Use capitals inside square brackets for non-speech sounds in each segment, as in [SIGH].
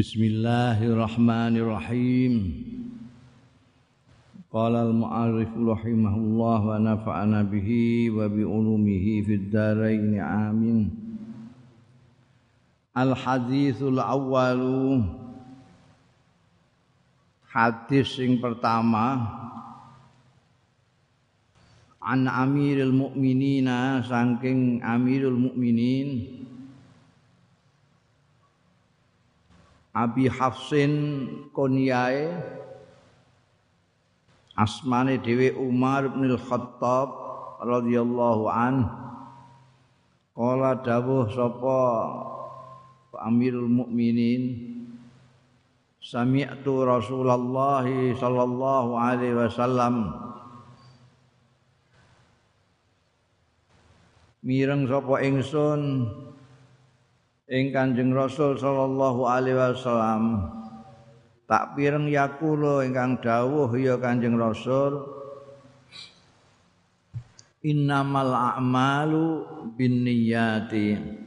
Bismillahirrahmanirrahim. Qala al-mu'arrif rahimahullah wa nafa'ana bihi wa bi ulumihi fid dharain amin. Al-hadithul awwalu Hadis yang pertama An Amirul Mukminina saking Amirul Mukminin Abi Hafsin Konyae asmane dhewe Umar bin Khattab radhiyallahu an. Kala dawuh sapa Amirul Mukminin Sami'tu Rasulullah sallallahu alaihi wasallam. Mireng sapa ingsun ing Kanjeng Rasul sallallahu alaihi wasallam. Tak pireng yakulo ingkang dawuh ya Kanjeng Rasul innamal a'malu binniyati.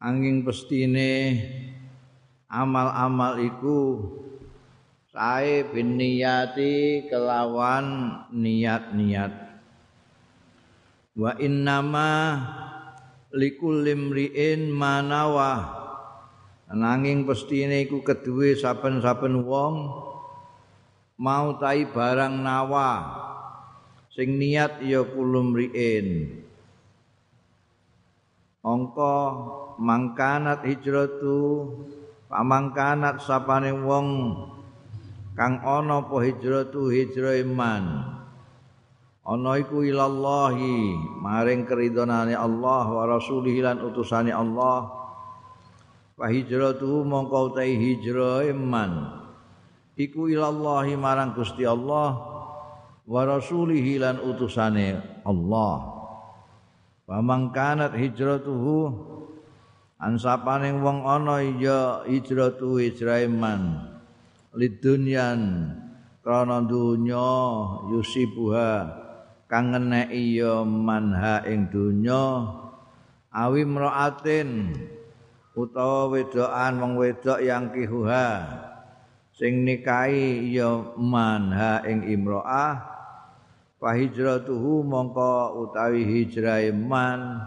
Angin pestine amal-amal iku sae binniyati kelawan niat-niat. Wa innama likul limriin manawa nanging pestine iku keduwe saben-saben wong mau tai barang nawa sing niat ya kulum riin angka mangkanat hijratu pamangkanat sapane wong kang ana apa hijratu hijrah iman ana iku ilallahi maring keridonane Allah wa rasulih lan utusane Allah. Wa hijratu mongko utahe hijrah iman iku ilallahi marang Gusti Allah wa rasulih lan utusane Allah. Wa mangkanat hijratuhu ansapane wong ana ya hijratu hijrah iman lidunyan krana dunya yusibuha kang ngeneki ya manha ing donya awi mraatin utawa wedokan wong wedok yang kihuha. Sing nikahi ya manha ing imroah. Fa hijratuhu mongko utawi hijrah man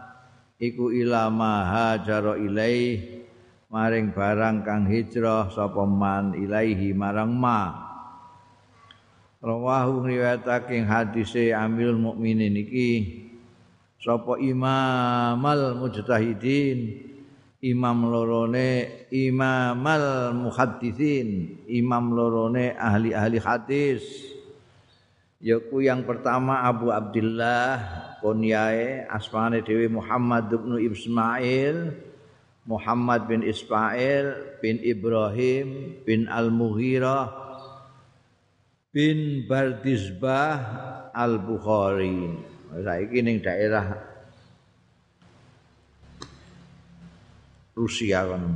iku ilama hajara ilaih. Maring barang kang hijrah sapa man ilaihi marang ma rawahu riwayatake hadise Amirul Mukminin iki sapa imamal mujtahidin? Imam lorone imamal muhaddisin imam lorone ahli-ahli hadis. Yaku yang pertama Abu Abdullah kunyae asmane dewi Muhammad bin Ismail Muhammad bin Ismail bin Ibrahim bin Al-Mughirah bin Bardisbah Al-Bukhari. Saiki ning daerah Rusia kan.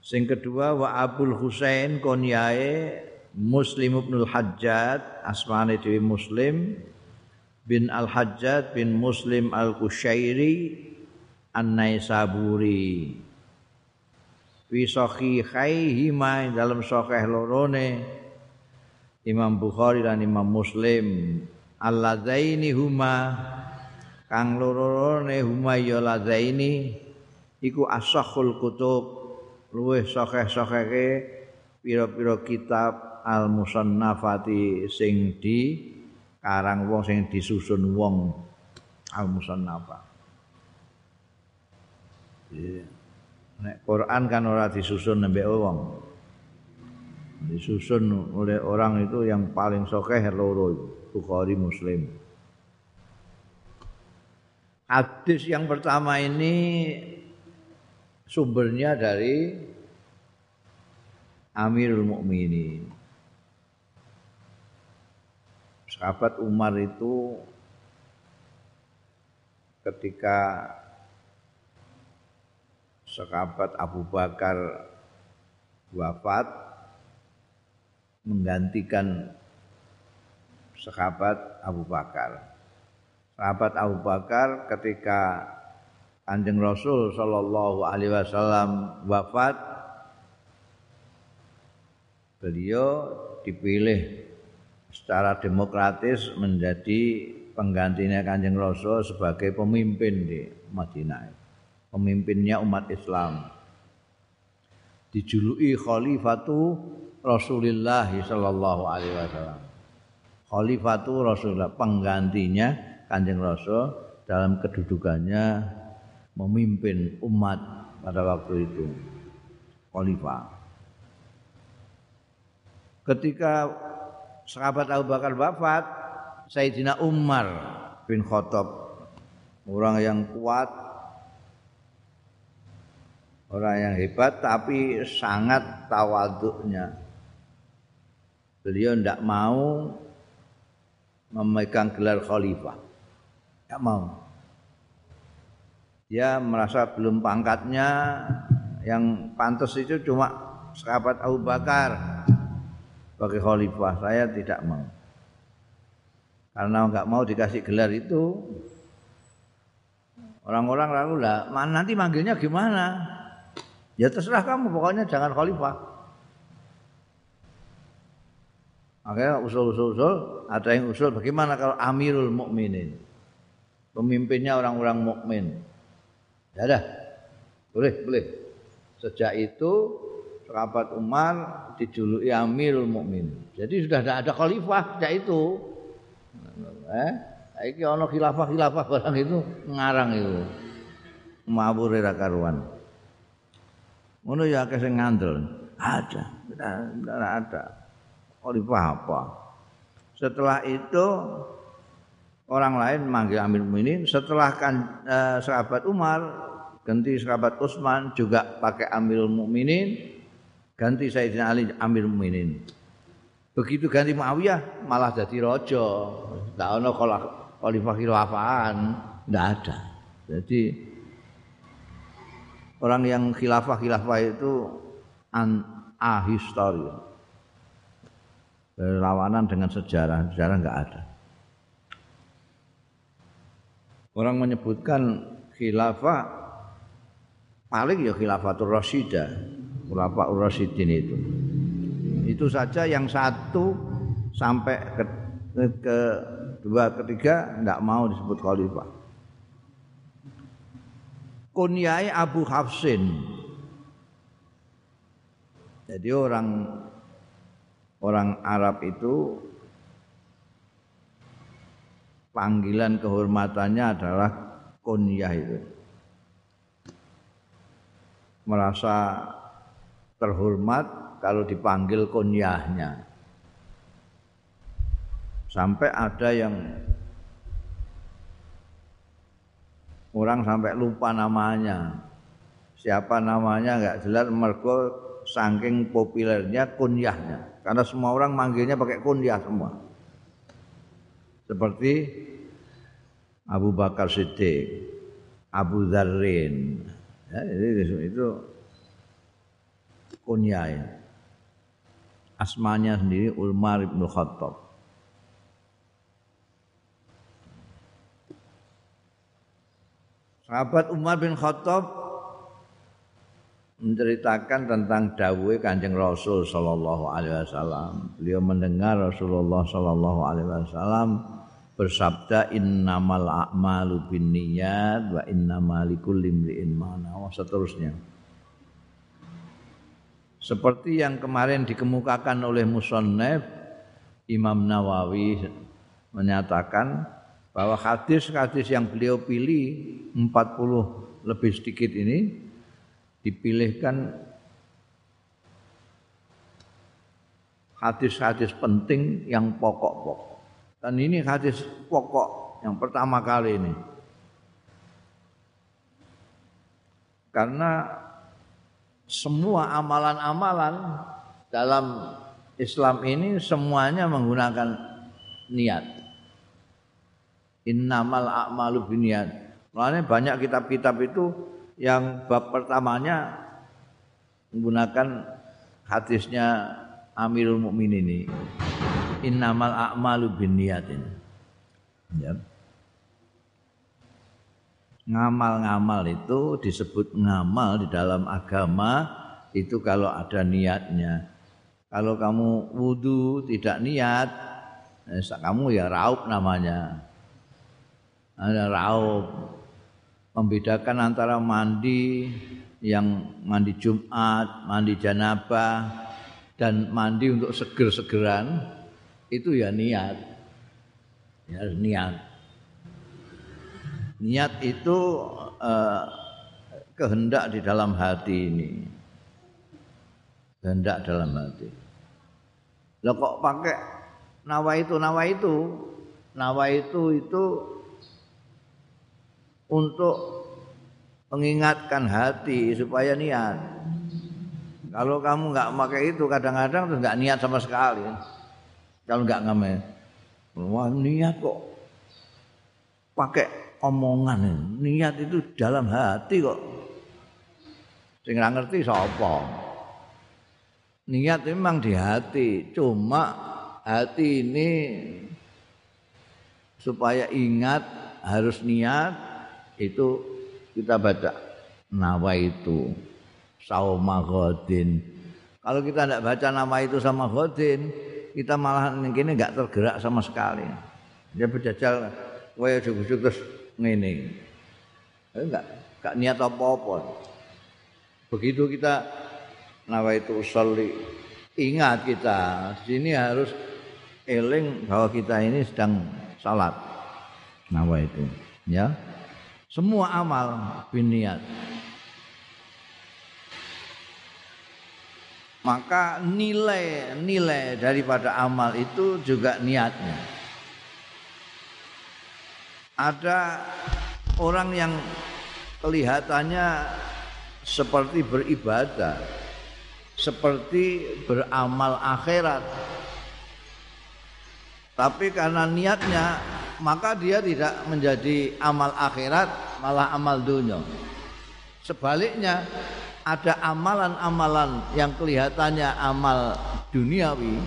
Sing kedua wa Abul Husain Konyae Muslim Ibnul Hajjat asmane dhewe Muslim bin Al Hajjat bin Muslim Al Kusyairi An-Naisaburi. Fi sahihaihi ma dalam sahih lorone Imam Bukhari dan Imam Muslim. Alladzaini huma kang loro-lorone huma ya ladzaini iku asahul kutub luweh sahih-sahihe pira-pira kitab al musannafati sing di karang wong sing disusun wong al musannafa nek Quran kan ora disusun nembe wong disusun oleh orang itu yang paling sokeh loro Bukhari Muslim. Hadis yang pertama ini sumbernya dari Amirul Mukminin. Sahabat Umar itu ketika sahabat Abu Bakar wafat menggantikan sahabat Abu Bakar. Sahabat Abu Bakar ketika Kanjeng Rasul sallallahu alaihi wasallam wafat beliau dipilih secara demokratis menjadi penggantinya Kanjeng Rasul sebagai pemimpin di Madinah. Pemimpinnya umat Islam. Dijuluki Khalifatu Rasulullah sallallahu alaihi wasallam. Khalifatu Rasulullah penggantinya Kanjeng Rasul dalam kedudukannya memimpin umat pada waktu itu khalifah ketika sahabat Abu Bakar wafat Sayyidina Umar bin Khattab orang yang kuat orang yang hebat tapi sangat tawaduknya beliau tidak mau memegang gelar khalifah. Tidak mau. Dia merasa belum pangkatnya yang pantas itu cuma sahabat Abu Bakar sebagai khalifah. Saya tidak mau. Karena nggak mau dikasih gelar itu. Orang-orang lalu lah nanti manggilnya gimana? Ya terserah kamu pokoknya jangan khalifah akhirnya usul-usul ada yang usul bagaimana kalau Amirul Mukminin pemimpinnya orang-orang mukmin Ya dah. Boleh, boleh. Sejak itu sahabat Umar dijuluki Amirul Mukmin. Jadi sudah tidak ada khalifah sejak itu. Eh, iki ana khilafah-khilafah barang itu ngarang itu. Mawur ra karuan. Ngono ya akeh sing ngandel. Ada, tidak ada. Khalifah apa? Setelah itu orang lain manggil Amir Mukminin setelah kan eh, sahabat Umar ganti sahabat Utsman juga pakai Amirul Mukminin, ganti Sayyidina Ali Amirul Mukminin. Begitu ganti Muawiyah malah jadi raja. Tidak ada khalifah khilafahan, tidak ada. Jadi orang yang khilafah khilafah itu an ahistori. Berlawanan dengan sejarah, sejarah enggak ada. Orang menyebutkan khilafah paling ya khilafatul rasyidah khulafaur rasyidin itu. Itu saja yang satu sampai ke, ke dua ketiga tidak mau disebut khalifah. Kunyai Abu Hafsin. Jadi orang orang Arab itu panggilan kehormatannya adalah kunyah itu merasa terhormat kalau dipanggil kunyahnya. Sampai ada yang orang sampai lupa namanya. Siapa namanya nggak jelas mergo saking populernya kunyahnya. Karena semua orang manggilnya pakai kunyah semua. Seperti Abu Bakar Siddiq, Abu Dzarrin, Ya, itu, itu kunyah ya. Asmanya sendiri Umar bin Khattab. Sahabat Umar bin Khattab menceritakan tentang dawuhe Kanjeng Rasul sallallahu alaihi wasallam. Beliau mendengar Rasulullah sallallahu alaihi wasallam bersabda innamal a'malu binniyat wa innamal likulli imri'in ma nawa seterusnya. Seperti yang kemarin dikemukakan oleh musannaf Imam Nawawi menyatakan bahwa hadis-hadis yang beliau pilih 40 lebih sedikit ini dipilihkan hadis-hadis penting yang pokok-pokok dan ini hadis pokok yang pertama kali ini. Karena semua amalan-amalan dalam Islam ini semuanya menggunakan niat. Innamal a'malu biniat. Makanya banyak kitab-kitab itu yang bab pertamanya menggunakan hadisnya Amirul Mukminin ini innamal a'malu binniyatin. Ya. ngamal-ngamal itu disebut ngamal di dalam agama itu kalau ada niatnya. Kalau kamu wudhu tidak niat, eh, kamu ya raup namanya. Ada raup. Membedakan antara mandi yang mandi Jumat, mandi janabah, dan mandi untuk seger-segeran, itu ya niat. Ya niat. Niat itu uh, kehendak di dalam hati ini. Kehendak dalam hati. Lah kok pakai nawa itu, nawa itu, nawa itu itu untuk mengingatkan hati supaya niat. Kalau kamu nggak pakai itu kadang-kadang tuh nggak niat sama sekali. Kalau nggak ngamen, wah niat kok pakai omongan niat itu dalam hati kok. Sing ngerti sapa? Niat memang di hati, cuma hati ini supaya ingat harus niat itu kita baca nama itu sauma godin. Kalau kita tidak baca nama itu sama godin, kita malah ini nggak tergerak sama sekali. Dia berjajal, wah cukup terus ngene. Enggak, enggak niat apa-apa. Begitu kita nawa itu usolli, ingat kita di sini harus eling bahwa kita ini sedang salat. Nawa itu, ya. Semua amal biniat. Maka nilai-nilai daripada amal itu juga niatnya. Ada orang yang kelihatannya seperti beribadah, seperti beramal akhirat. Tapi karena niatnya maka dia tidak menjadi amal akhirat malah amal dunia. Sebaliknya ada amalan-amalan yang kelihatannya amal duniawi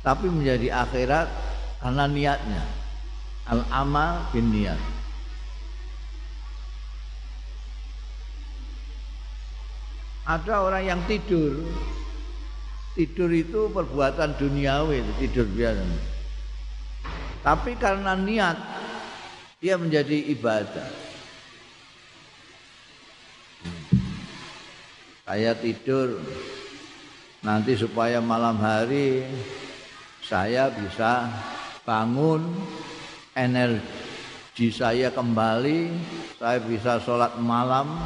tapi menjadi akhirat karena niatnya. Al amal bin niat. Ada orang yang tidur. Tidur itu perbuatan duniawi tidur biasa tapi karena niat dia menjadi ibadah. Saya tidur nanti supaya malam hari saya bisa bangun energi saya kembali, saya bisa sholat malam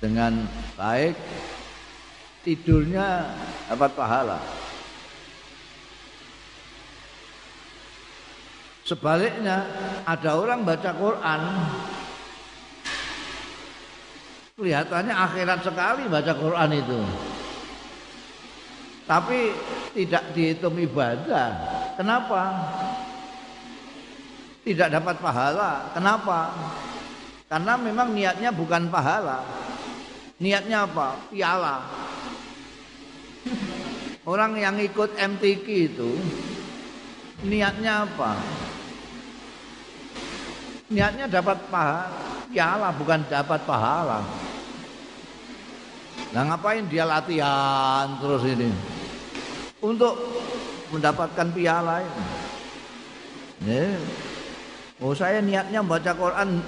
dengan baik, tidurnya dapat pahala. Sebaliknya ada orang baca Quran kelihatannya akhirat sekali baca Quran itu. Tapi tidak dihitung ibadah. Kenapa? Tidak dapat pahala. Kenapa? Karena memang niatnya bukan pahala. Niatnya apa? Piala. Orang yang ikut MTQ itu niatnya apa? Niatnya dapat pahala bukan dapat pahala. Nah ngapain dia latihan terus ini? Untuk mendapatkan piala ini. Ya. oh saya niatnya baca Quran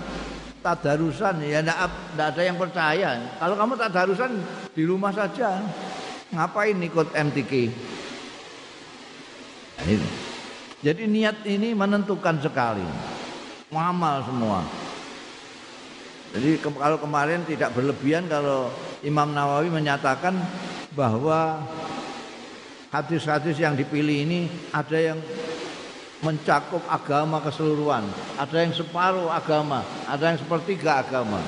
tadarusan ya enggak, ada yang percaya. Kalau kamu tadarusan di rumah saja. Ngapain ikut ini. jadi niat ini menentukan sekali muamal semua. Jadi ke kalau kemarin tidak berlebihan kalau Imam Nawawi menyatakan bahwa hadis-hadis yang dipilih ini ada yang mencakup agama keseluruhan, ada yang separuh agama, ada yang sepertiga agama.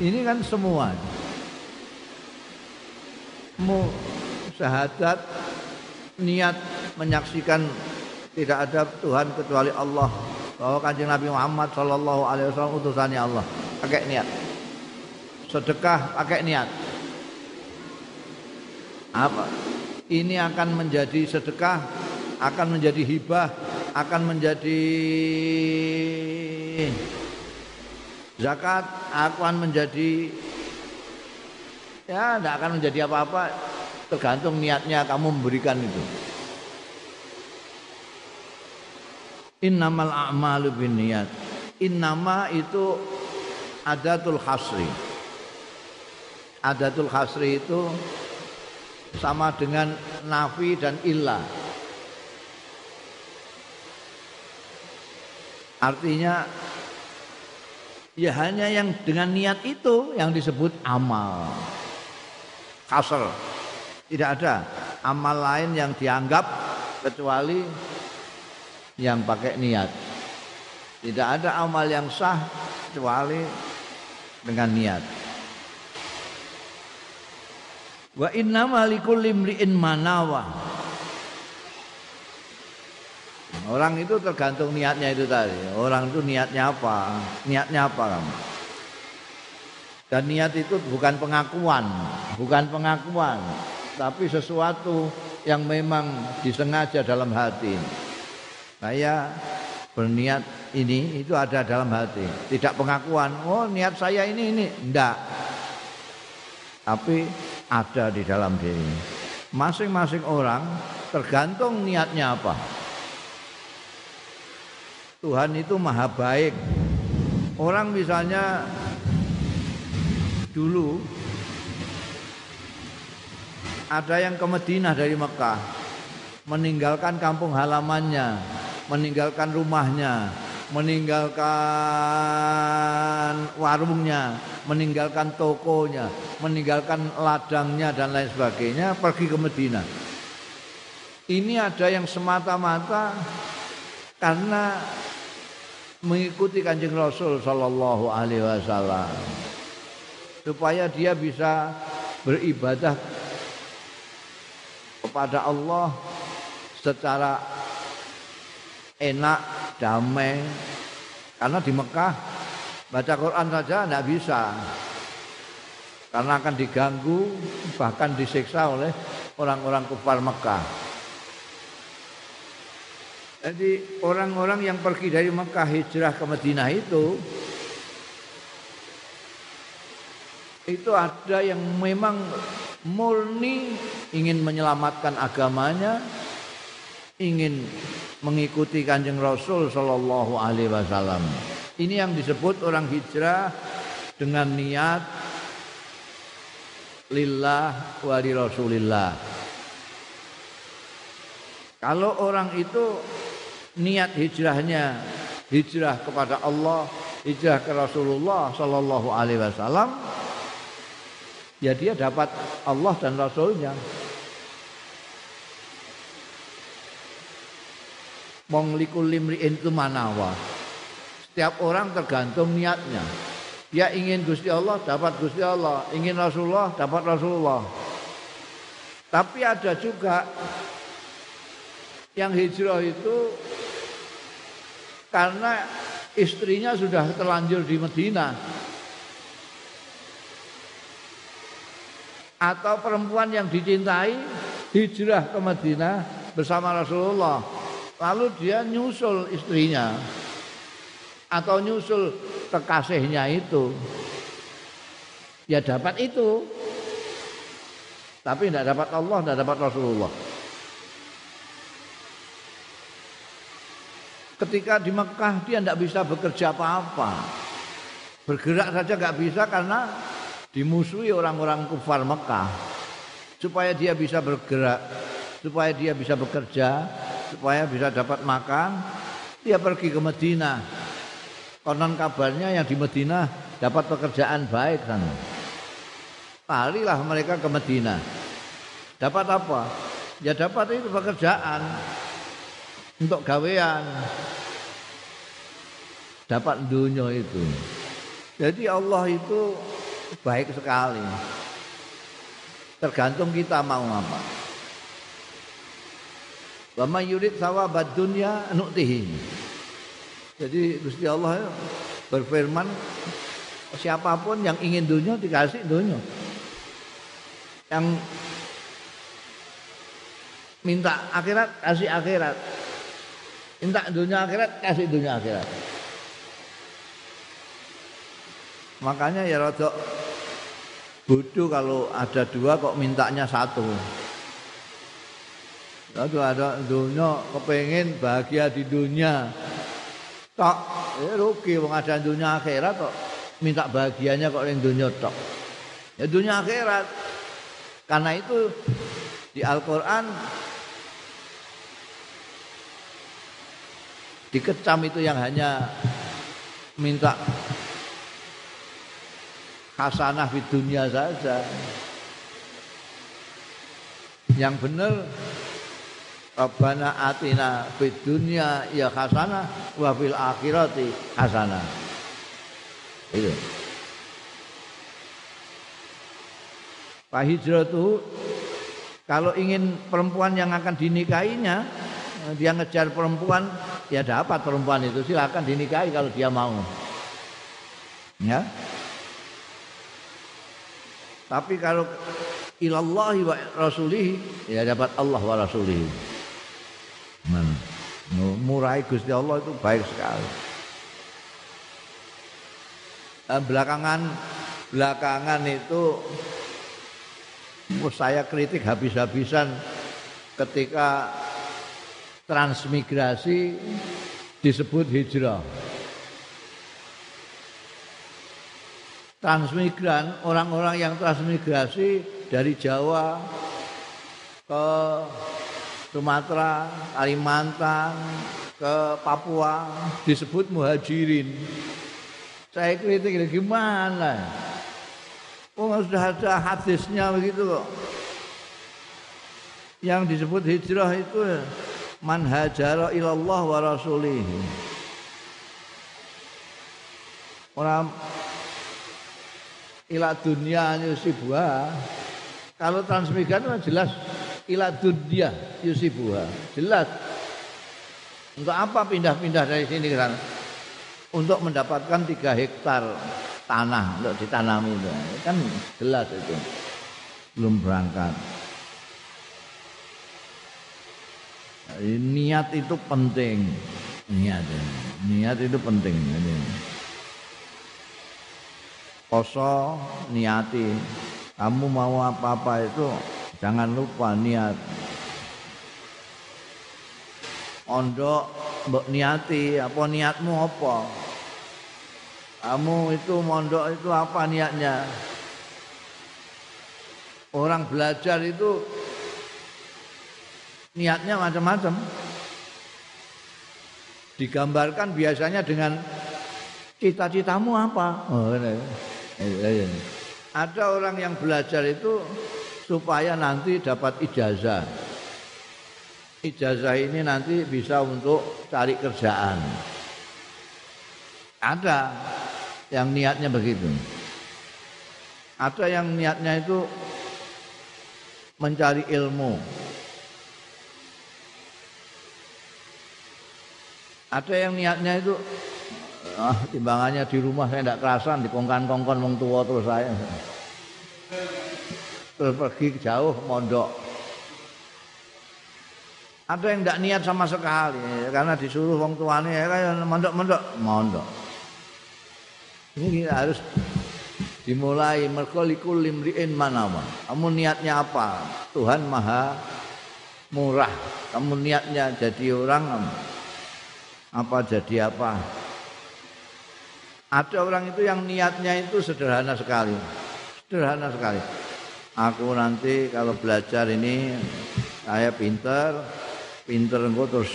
Ini kan semua. Mu syahadat niat menyaksikan tidak ada Tuhan kecuali Allah bahwa kanjeng Nabi Muhammad Shallallahu Alaihi Wasallam utusannya Allah. Pakai niat. Sedekah pakai niat. Apa? Ini akan menjadi sedekah akan menjadi hibah akan menjadi zakat akan menjadi ya tidak akan menjadi apa-apa. Tergantung niatnya kamu memberikan itu. Innamal a'malu binniyat. Innama itu adatul hasri. Adatul hasri itu sama dengan nafi dan illah. Artinya ya hanya yang dengan niat itu yang disebut amal. Kasar. Tidak ada amal lain yang dianggap kecuali yang pakai niat. Tidak ada amal yang sah kecuali dengan niat. Wa inna malikul limri'in manawa. Orang itu tergantung niatnya itu tadi. Orang itu niatnya apa? Niatnya apa kamu? Dan niat itu bukan pengakuan, bukan pengakuan, tapi sesuatu yang memang disengaja dalam hati. Saya berniat ini itu ada dalam hati, tidak pengakuan. Oh, niat saya ini ini enggak. Tapi ada di dalam diri. Masing-masing orang tergantung niatnya apa. Tuhan itu maha baik. Orang misalnya dulu ada yang ke Madinah dari Mekah meninggalkan kampung halamannya, meninggalkan rumahnya, meninggalkan warungnya, meninggalkan tokonya, meninggalkan ladangnya dan lain sebagainya pergi ke Madinah. Ini ada yang semata-mata karena mengikuti kanjeng Rasul Shallallahu Alaihi Wasallam supaya dia bisa beribadah kepada Allah secara enak, damai. Karena di Mekah baca Quran saja tidak bisa. Karena akan diganggu bahkan disiksa oleh orang-orang kufar Mekah. Jadi orang-orang yang pergi dari Mekah hijrah ke Madinah itu itu ada yang memang murni ingin menyelamatkan agamanya, ingin mengikuti Kanjeng Rasul sallallahu alaihi wasallam. Ini yang disebut orang hijrah dengan niat lillah wa li Rasulillah. Kalau orang itu niat hijrahnya hijrah kepada Allah, hijrah ke Rasulullah sallallahu alaihi wasallam, ya dia dapat Allah dan Rasulnya. Monglikul limri'in itu manawa. Setiap orang tergantung niatnya. Dia ingin Gusti Allah, dapat Gusti Allah. Ingin Rasulullah, dapat Rasulullah. Tapi ada juga yang hijrah itu karena istrinya sudah terlanjur di Medina. Atau perempuan yang dicintai hijrah ke Medina bersama Rasulullah. Lalu dia nyusul istrinya atau nyusul kekasihnya itu. Ya dapat itu. Tapi tidak dapat Allah, tidak dapat Rasulullah. Ketika di Mekah dia tidak bisa bekerja apa-apa. Bergerak saja nggak bisa karena dimusuhi orang-orang kufar Mekah. Supaya dia bisa bergerak, supaya dia bisa bekerja, supaya bisa dapat makan, dia pergi ke Medina. Konon kabarnya yang di Medina dapat pekerjaan baik sana. Larilah mereka ke Medina. Dapat apa? Ya dapat itu pekerjaan untuk gawean dapat dunia itu jadi Allah itu baik sekali tergantung kita mau apa wa may yurid thawabad dunya nu'tihi jadi Gusti Allah berfirman siapa pun yang ingin dunia dikasih dunia yang minta akhirat kasih akhirat Minta dunia akhirat, kasih dunia akhirat. Makanya ya rada bodoh kalau ada dua kok mintanya satu. Lalu ada dunia kepengen bahagia di dunia. Tak, ya rugi wong ada dunia akhirat kok minta bahagianya kok yang dunia tok. Ya dunia akhirat. Karena itu di Al-Qur'an dikecam itu yang hanya minta hasanah di dunia saja. Yang benar Rabbana atina fid dunya ya hasanah wa fil akhirati hasanah. Itu. Pak hijratu kalau ingin perempuan yang akan dinikahinya dia ngejar perempuan ya dapat perempuan itu silakan dinikahi kalau dia mau. Ya. Tapi kalau ilallahi wa rasulih ya dapat Allah wa rasulih. Man. Murai Gusti Allah itu baik sekali. Eh, belakangan belakangan itu saya kritik habis-habisan ketika transmigrasi disebut hijrah. Transmigran, orang-orang yang transmigrasi dari Jawa ke Sumatera, Kalimantan, ke Papua disebut muhajirin. Saya kritik gimana? Oh sudah ada hadisnya begitu kok. Yang disebut hijrah itu man hajara ilallah wa rasulih. Orang ila dunia yusibuha. Kalau transmigran jelas ila dunia yusibuha. Jelas. Untuk apa pindah-pindah dari sini ke sana? Untuk mendapatkan tiga hektar tanah untuk ditanami itu. Kan jelas itu. Belum berangkat. Niat itu penting. Niat. Niat itu penting. Poso niati. Kamu mau apa-apa itu Jangan lupa niat. Ondok mbok niati, apa niatmu apa? Kamu itu mondok itu apa niatnya? Orang belajar itu niatnya macam-macam. Digambarkan biasanya dengan cita-citamu apa? Oh, ini. Ada orang yang belajar itu supaya nanti dapat ijazah. Ijazah ini nanti bisa untuk cari kerjaan. Ada yang niatnya begitu. Ada yang niatnya itu mencari ilmu. Ada yang niatnya itu ah, timbangannya di rumah saya tidak kerasan dikongkan-kongkon wong tua terus saya pergi jauh mondok. Ada yang tidak niat sama sekali karena disuruh wong tuane ya mondok-mondok, mondok. Ini harus dimulai mergo likul limriin manawa. Kamu niatnya apa? Tuhan Maha murah. Kamu niatnya jadi orang apa jadi apa? Ada orang itu yang niatnya itu sederhana sekali. Sederhana sekali aku nanti kalau belajar ini saya pinter, pinter engko terus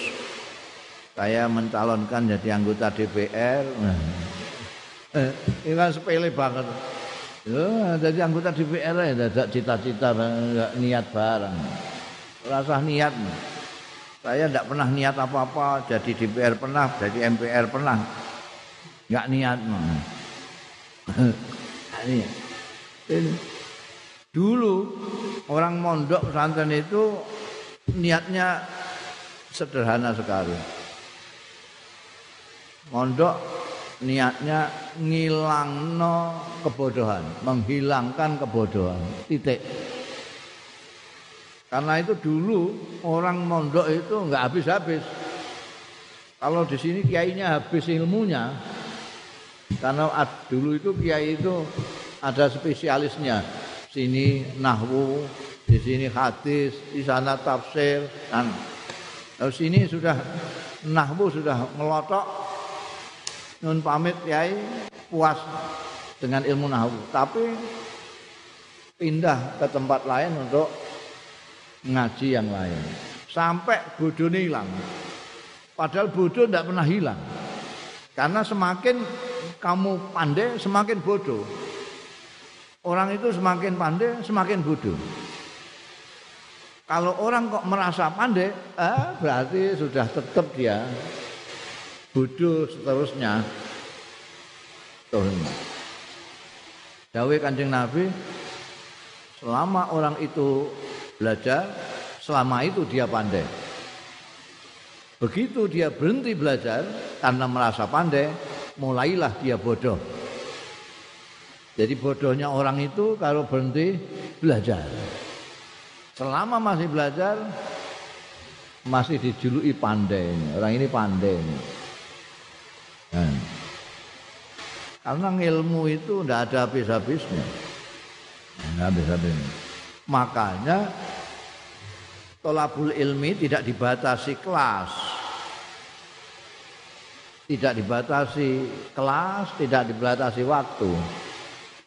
saya mencalonkan jadi anggota DPR. Eh, ini kan sepele banget. Ya, jadi anggota DPR ya tidak cita-cita enggak niat barang. Rasa niat. Saya tidak pernah niat apa-apa jadi DPR pernah, jadi MPR pernah. Enggak niat. Ini. ini. Dulu orang mondok pesantren itu niatnya sederhana sekali. Mondok niatnya ngilangno kebodohan, menghilangkan kebodohan. Titik. Karena itu dulu orang mondok itu nggak habis-habis. Kalau di sini kiainya habis ilmunya, Karena dulu itu kiai itu ada spesialisnya. Sini nahwu, di sini hadis, di sana tafsir. Dan Lalu sini sudah nahwu sudah melotok. Nun pamit kiai puas dengan ilmu nahwu, tapi pindah ke tempat lain untuk ngaji yang lain. Sampai bodohnya hilang. Padahal bodoh tidak pernah hilang. Karena semakin kamu pandai, semakin bodoh. Orang itu semakin pandai, semakin bodoh. Kalau orang kok merasa pandai, eh, berarti sudah tetap dia bodoh seterusnya. Dawe Kanjeng Nabi selama orang itu belajar, selama itu dia pandai. Begitu dia berhenti belajar karena merasa pandai, mulailah dia bodoh. Jadi bodohnya orang itu kalau berhenti belajar. Selama masih belajar masih dijuluki pandai. Orang ini pandai. Nah. Karena ilmu itu tidak ada habis-habisnya. Tidak habis-habisnya. Makanya tolabul ilmi tidak dibatasi kelas. Tidak dibatasi kelas, tidak dibatasi waktu.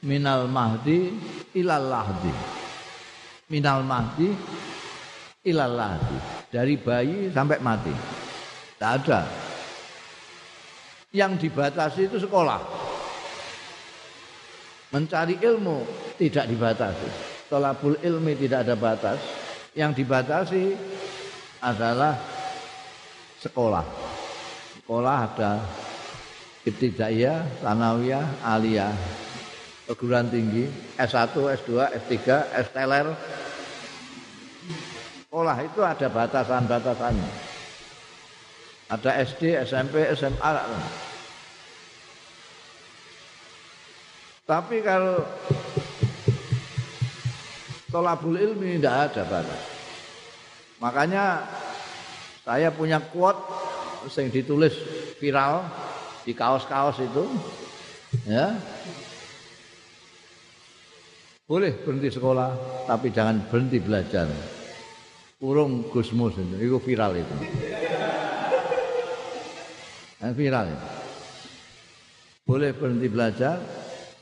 Minal mahdi ilal lahdi. Minal mahdi ilal lahdi. Dari bayi sampai mati. Tidak ada. Yang dibatasi itu sekolah mencari ilmu tidak dibatasi. Tolabul ilmi tidak ada batas. Yang dibatasi adalah sekolah. Sekolah ada ibtidaiyah, sanawiyah, aliyah, perguruan tinggi, S1, S2, S3, S. Sekolah itu ada batasan-batasannya. Ada SD, SMP, SMA. Tapi kalau tolabul ilmi tidak ada batas. Makanya saya punya quote yang ditulis viral di kaos-kaos itu ya boleh berhenti sekolah tapi jangan berhenti belajar urung gusmus itu, viral itu yang viral itu boleh berhenti belajar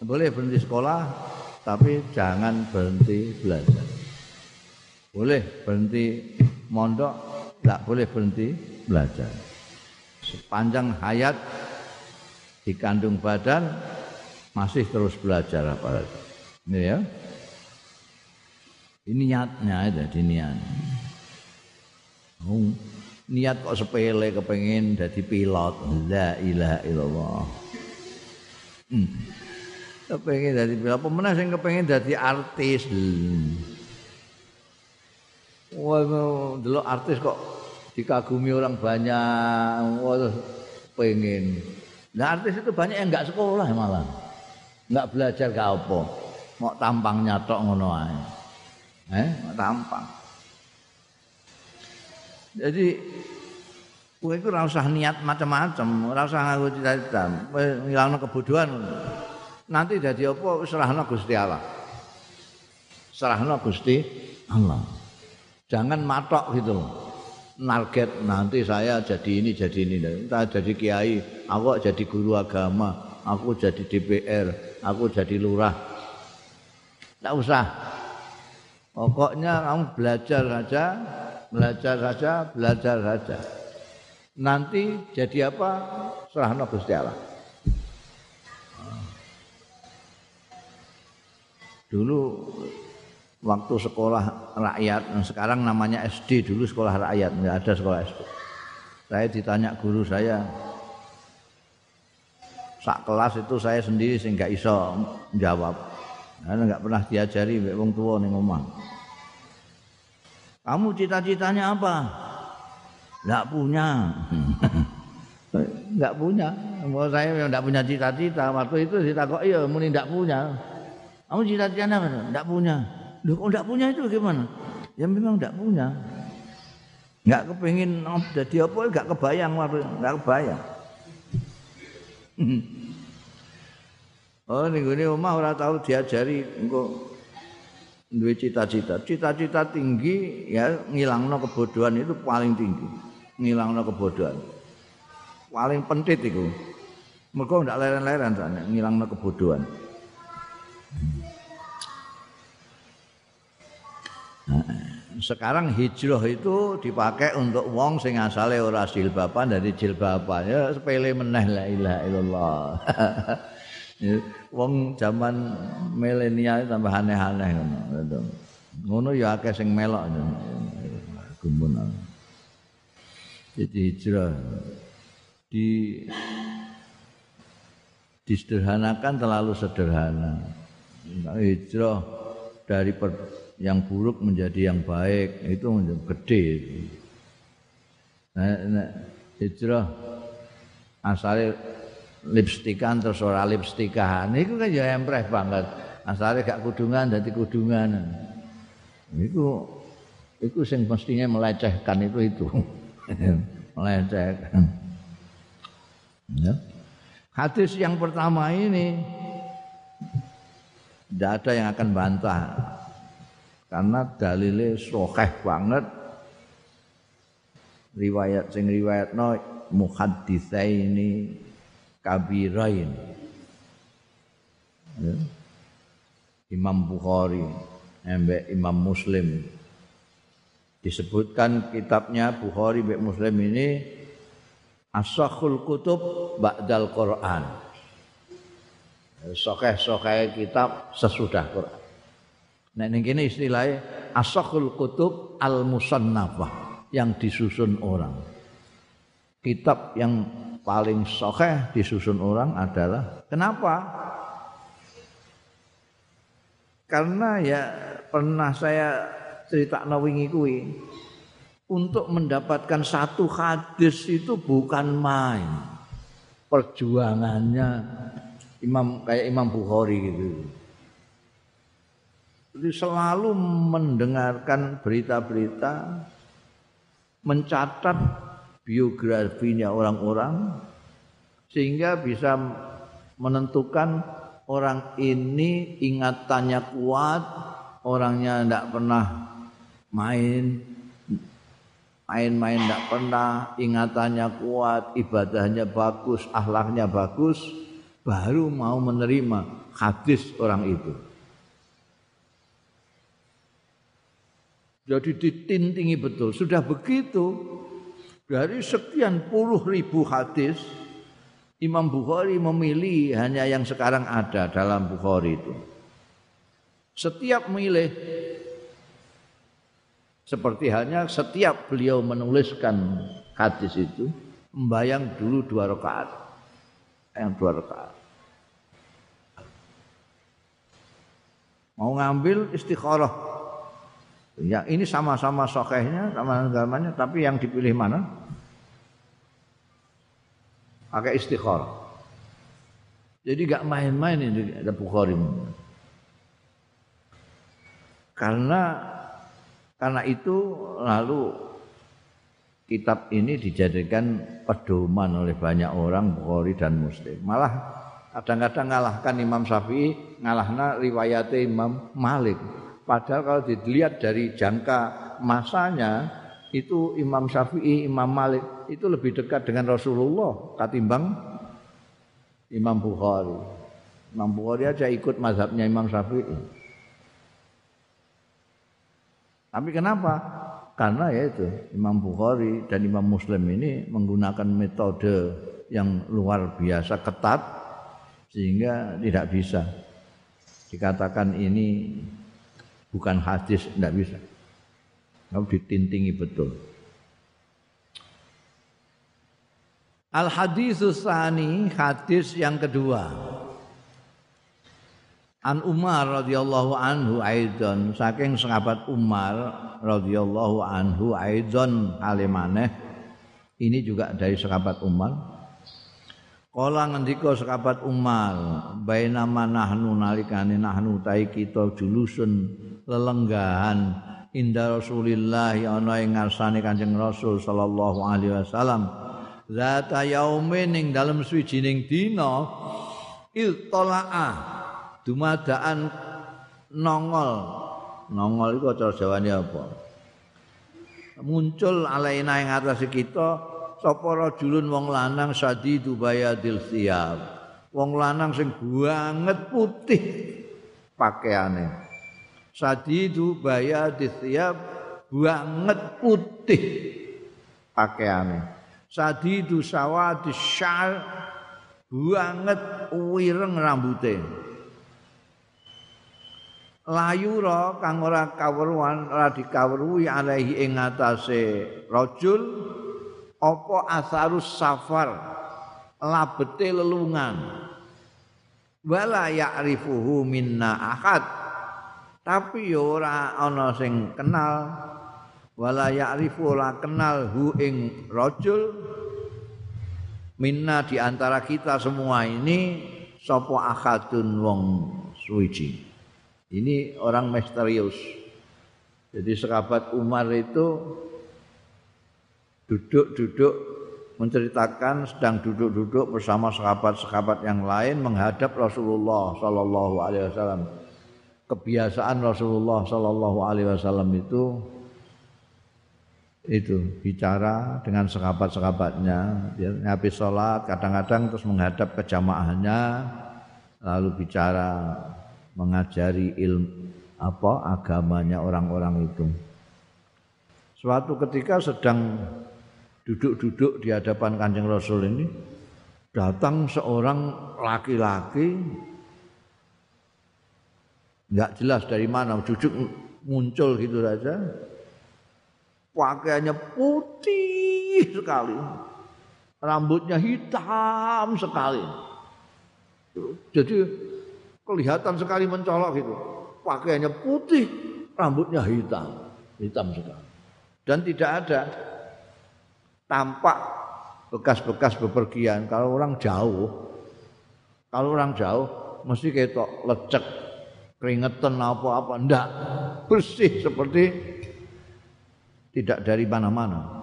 boleh berhenti sekolah tapi jangan berhenti belajar. Boleh berhenti mondok, tidak boleh berhenti belajar. Sepanjang hayat di kandung badan masih terus belajar apalagi. Ini ya. Ini niatnya ada di niat. Oh, niat kok sepele kepengen jadi pilot. La ilaha illallah. Hmm. Kepengen jadi apa mana sing kepengen jadi artis. Wah, delok artis kok dikagumi orang banyak. Wah, pengen. Nah, artis itu banyak yang enggak sekolah malah. Enggak belajar gak apa. Mau tampang nyatok ngono ae. Eh, tampang. Jadi kowe iku ora usah niat macam-macam, ora usah nganggo cita-cita, ngilangno kebodohan. nanti jadi apa serahna Gusti Allah. Serahna Gusti Allah. Jangan matok gitu loh. Narget nanti saya jadi ini jadi ini. Kita jadi kiai, aku jadi guru agama, aku jadi DPR, aku jadi lurah. Tidak usah. Pokoknya kamu belajar saja, belajar saja, belajar saja. Nanti jadi apa? Serahna Gusti Allah. Dulu waktu sekolah rakyat, sekarang namanya SD, dulu sekolah rakyat, enggak ada sekolah SD. Saya ditanya guru saya, sak kelas itu saya sendiri sih nggak iso jawab. Karena nggak pernah diajari wong tua nih ngomong. Kamu cita-citanya apa? Nggak punya. [LAUGHS] nggak punya. Mau saya yang nggak punya cita-cita. Waktu itu kok iya muni nggak punya. Kamu cita-citanya apa? Tidak punya. Loh, kok tidak punya itu gimana? Ya memang tidak punya. Enggak kepengin jadi apa enggak kebayang enggak kebayang. [LAUGHS] Oh ning gone omah ora tau diajari engko duwe cita-cita. Cita-cita tinggi ya ngilangno kebodohan itu paling tinggi. Ngilangno kebodohan. Paling penting itu. Mergo ndak leren-leren sana ngilangno kebodohan. Nah, sekarang hijrah itu dipakai untuk wong sing asale ora jilbaban dari jilbaban ya sepele meneh la ilaha illallah. [LAUGHS] wong zaman milenial tambah aneh-aneh ngono. Ngono ya akeh sing melok gumun. Jadi hijrah di disederhanakan terlalu sederhana. Hijrah dari per, yang buruk menjadi yang baik itu gede. Nah, nah, hijrah asalnya lipstikan terus ora lipstikan itu kan ya empreh banget. Asalnya gak kudungan dadi kudungan. Itu itu sing mestinya melecehkan itu itu. [LAUGHS] Melecehkan. Ya. hadis yang pertama ini tidak ada yang akan bantah. Karena dalilnya sokeh banget. Riwayat sing riwayat no ini kabirain. Ya. Imam Bukhari embek Imam Muslim. Disebutkan kitabnya Bukhari mbek Muslim ini Asakhul Kutub Ba'dal Quran. Sokeh-sokeh kitab sesudah Quran. Nah ini kini istilahnya Asakhul Kutub Al-Musannafah Yang disusun orang. Kitab yang paling sokeh disusun orang adalah kenapa? Karena ya pernah saya cerita nawingi kui untuk mendapatkan satu hadis itu bukan main perjuangannya Imam kayak Imam Bukhari gitu. Jadi selalu mendengarkan berita-berita, mencatat biografinya orang-orang sehingga bisa menentukan orang ini ingatannya kuat, orangnya tidak pernah main main-main tidak pernah, ingatannya kuat, ibadahnya bagus, ahlaknya bagus, baru mau menerima hadis orang itu. Jadi ditintingi betul. Sudah begitu, dari sekian puluh ribu hadis, Imam Bukhari memilih hanya yang sekarang ada dalam Bukhari itu. Setiap milih seperti halnya setiap beliau menuliskan hadis itu membayang dulu dua rakaat. Yang dua rakaat. Mau ngambil istikharah. Ya, ini sama-sama sokehnya, sama agamanya, tapi yang dipilih mana? pakai istikharah. Jadi gak main-main ini ada Bukhari. Karena karena itu lalu kitab ini dijadikan pedoman oleh banyak orang Bukhari dan Muslim. Malah kadang-kadang ngalahkan Imam Syafi'i, ngalahna riwayatnya Imam Malik. Padahal kalau dilihat dari jangka masanya itu Imam Syafi'i, Imam Malik itu lebih dekat dengan Rasulullah ketimbang Imam Bukhari. Imam Bukhari aja ikut mazhabnya Imam Syafi'i. Tapi kenapa? Karena ya itu Imam Bukhari dan Imam Muslim ini menggunakan metode yang luar biasa ketat sehingga tidak bisa dikatakan ini bukan hadis tidak bisa. Kalau ditintingi betul. Al hadis tsani hadis yang kedua. An Umar radhiyallahu anhu aidan saking sahabat Umar radhiyallahu anhu aidan alimane ini juga dari sahabat Umar Kala ngendika sahabat Umar bainama nahnu nalikane nahnu tai kita julusun lelenggahan inda Rasulillah ana ing ngarsane Kanjeng Rasul sallallahu alaihi wasallam. Zata yaumin ing dalem suwijining dina iltola'a dumadaan nongol. Nongol itu cara jawane apa? Muncul alaina ing atas kita sapa rajulun wong lanang sadidu bayadil siyab wong lanang sing banget putih pakaiane sadidu bayadil siyab banget putih. Pakaiane sadidu sawadis syar banget wireng rambute. Layura kang ora kawruhan ora dikawruhi alaihi ing ngatasé rajul apa asarus safar labete lelungan. Wala ya'rifuhu minna ahad tapi ora ana sing kenal wala ya'rifu ora kenal hu ing rajul minna di antara kita semua ini sapa ahadun wong suwiji ini orang misterius. Jadi sahabat Umar itu duduk-duduk menceritakan sedang duduk-duduk bersama sahabat-sahabat yang lain menghadap Rasulullah sallallahu alaihi wasallam. Kebiasaan Rasulullah sallallahu alaihi wasallam itu itu bicara dengan sahabat-sahabatnya dia habis sholat kadang-kadang terus menghadap ke jamaahnya lalu bicara mengajari ilmu apa agamanya orang-orang itu. Suatu ketika sedang duduk-duduk di hadapan Kanjeng Rasul ini datang seorang laki-laki nggak jelas dari mana cucuk muncul gitu saja pakaiannya putih sekali rambutnya hitam sekali jadi kelihatan sekali mencolok itu. Pakaiannya putih, rambutnya hitam, hitam sekali. Dan tidak ada tampak bekas-bekas bepergian kalau orang jauh. Kalau orang jauh mesti ketok lecek, keringetan apa-apa, ndak bersih seperti tidak dari mana-mana.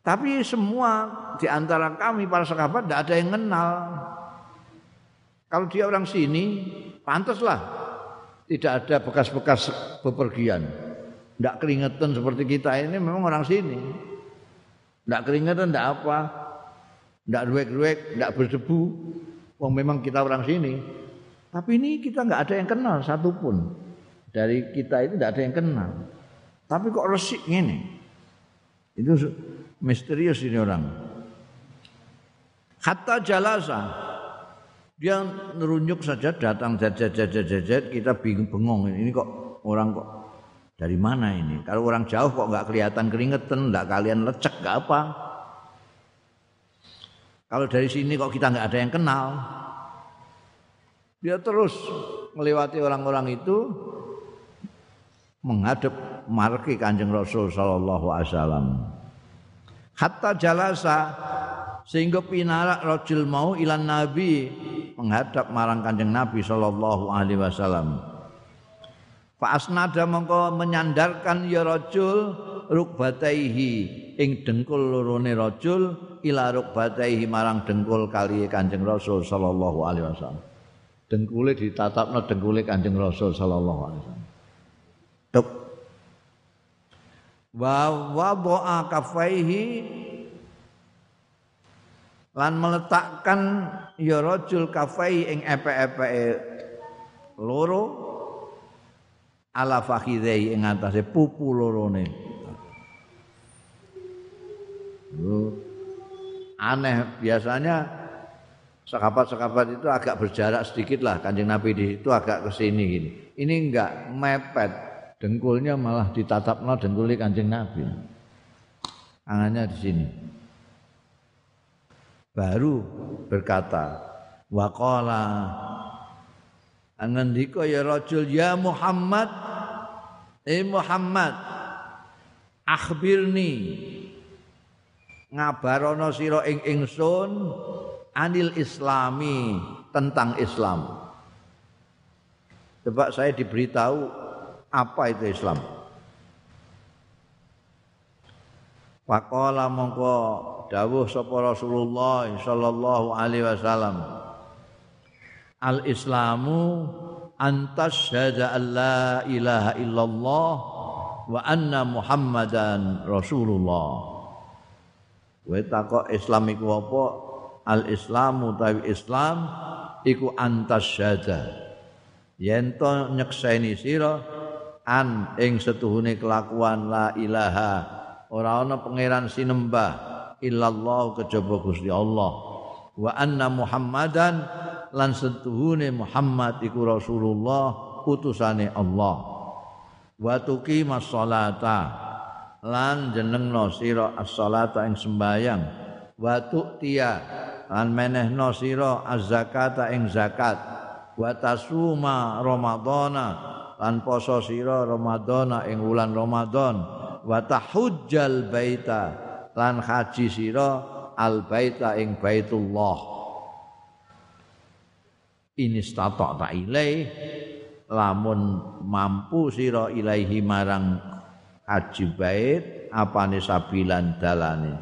Tapi semua di antara kami para sahabat tidak ada yang kenal kalau dia orang sini, pantaslah tidak ada bekas-bekas bepergian. Tidak keringetan seperti kita ini memang orang sini. Tidak keringetan, tidak apa. Tidak ruek-ruek, tidak berdebu. Wong memang kita orang sini. Tapi ini kita nggak ada yang kenal satupun. Dari kita itu tidak ada yang kenal. Tapi kok resik ini? Itu misterius ini orang. Hatta jalasa dia nerunjuk saja datang jajet jajet jajet kita bingung bengong ini kok orang kok dari mana ini kalau orang jauh kok nggak kelihatan keringetan nggak kalian lecek nggak apa kalau dari sini kok kita nggak ada yang kenal dia terus melewati orang-orang itu menghadap marki kanjeng Rasul Sallallahu Alaihi Wasallam. Hatta jalasa sehingga pinarak rojul mau ilan nabi menghadap marang kanjeng nabi sallallahu alaihi wasallam. Fa asnada mongko menyandarkan ya rajul rukbataihi. Ing dengkul lorone rajul ila rukbataihi marang dengkul kali kanjeng rasul sallallahu alaihi wasallam dengkule ditatapno dengkule kanjeng rasul sallallahu alaihi wasallam. Tuk. Wa wa kafaihi lan meletakkan ya rajul kafai ing epe-epe loro ala fakhidai ing atase pupu lorone. Aneh biasanya sekapat-sekapat itu agak berjarak sedikit lah kanjeng Nabi di itu agak ke sini gini. Ini enggak mepet, dengkulnya malah ditatapnya dengkulnya kanjeng Nabi. Angannya di sini baru berkata waqala angendika ya rajul ya Muhammad eh Muhammad akhbirni ngabarono sira ing ingsun anil islami tentang Islam. Coba saya diberitahu apa itu Islam. Pakola mongko dawuh sapa Rasulullah sallallahu alaihi wasallam. Al Islamu antas syahada la ilaha illallah wa anna Muhammadan Rasulullah. Kowe takok Islam iku apa? Al Islamu tawi Islam iku antas syahada. Yen to nyekseni sira an ing setuhune kelakuan la ilaha ora ana pangeran sinembah illallah kejaba Gusti Allah. Wa anna Muhammadan lan setuhune Muhammad iku Rasulullah utusane Allah. Wa tuqimas sholata lan jenengno sira as-salata ing sembayang wa tu'tiya lan menehno sira az-zakata ing zakat. Wa tasuma ramadhana lan poso sira ramadhana ing wulan ramadan wa tahujjal baita lan haji sira al baita ing baitullah. Ini statok tak ilai lamun mampu sira ilaihi marang haji bait apane sabilan dalane?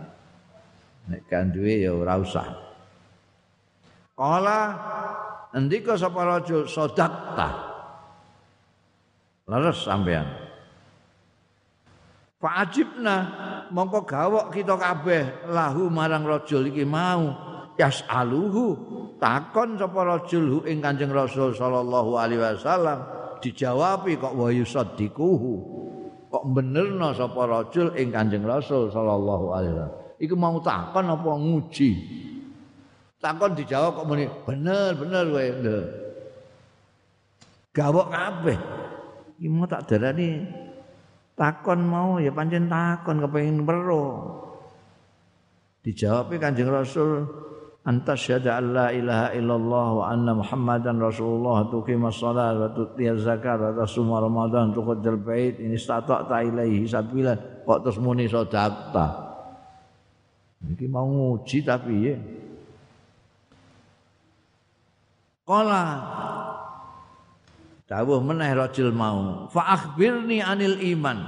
Nek kan duwe ya ora usah kala ndika sapa rajul sedekah leres sampean Fa'ajibna mongko gawok kita kabeh lahu marang rajul iki mau yas'aluhu takon sapa rajul ing Kanjeng Rasul sallallahu alaihi wasallam dijawabi kok wa yusaddiquhu kok benerno sapa rajul ing Kanjeng Rasul sallallahu alaihi wasallam. Iku mau takon apa nguji? Takon dijawab kok muni bener bener kowe. Gawok kabeh. Iki mau tak darani takon mau ya pancen takon kepengin weruh. Dijawab Kanjeng Rasul anta syahada alla ilaha illallah wa anna muhammadan rasulullah tuqima shalat wa tuti zakat wa tasuma ramadan tuqaddal bait ini stata ta ilaihi sabila kok terus muni sedekah iki mau nguji tapi ya Kala dawuh meneh rajul mau. Fa akhbirni anil iman.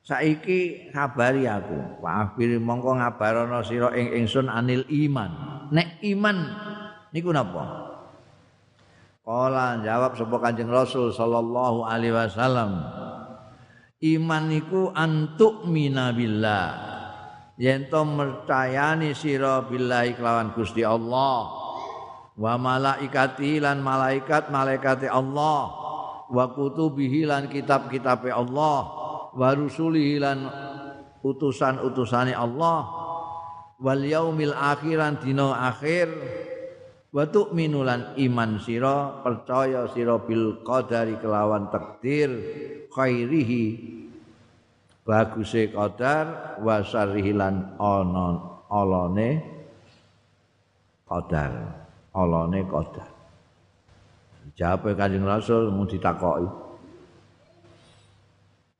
Saiki ngabari aku. Wafir mongko ngabarono sira ing ingsun anil iman. Nek iman niku napa? Kala jawab sapa kanjeng rasul sallallahu alaihi wasallam. Iman niku antuk minabillah yen to mercayani sira billahi kelawan Gusti Allah wa malaikati lan malaikat malaikate Allah. Wa kutubihi lan kitab-kitabe Allah. Wa rusulihi lan utusan-utusane Allah. Wal yaumil akhiran dina akhir. Wa tu'minu lan iman sira percaya sira bil qadari kelawan takdir. Khairihi baguse qadar. Wa syarrihi lan ana alane qadar alane qadar jawab kanjeng rasul mau ditakoki.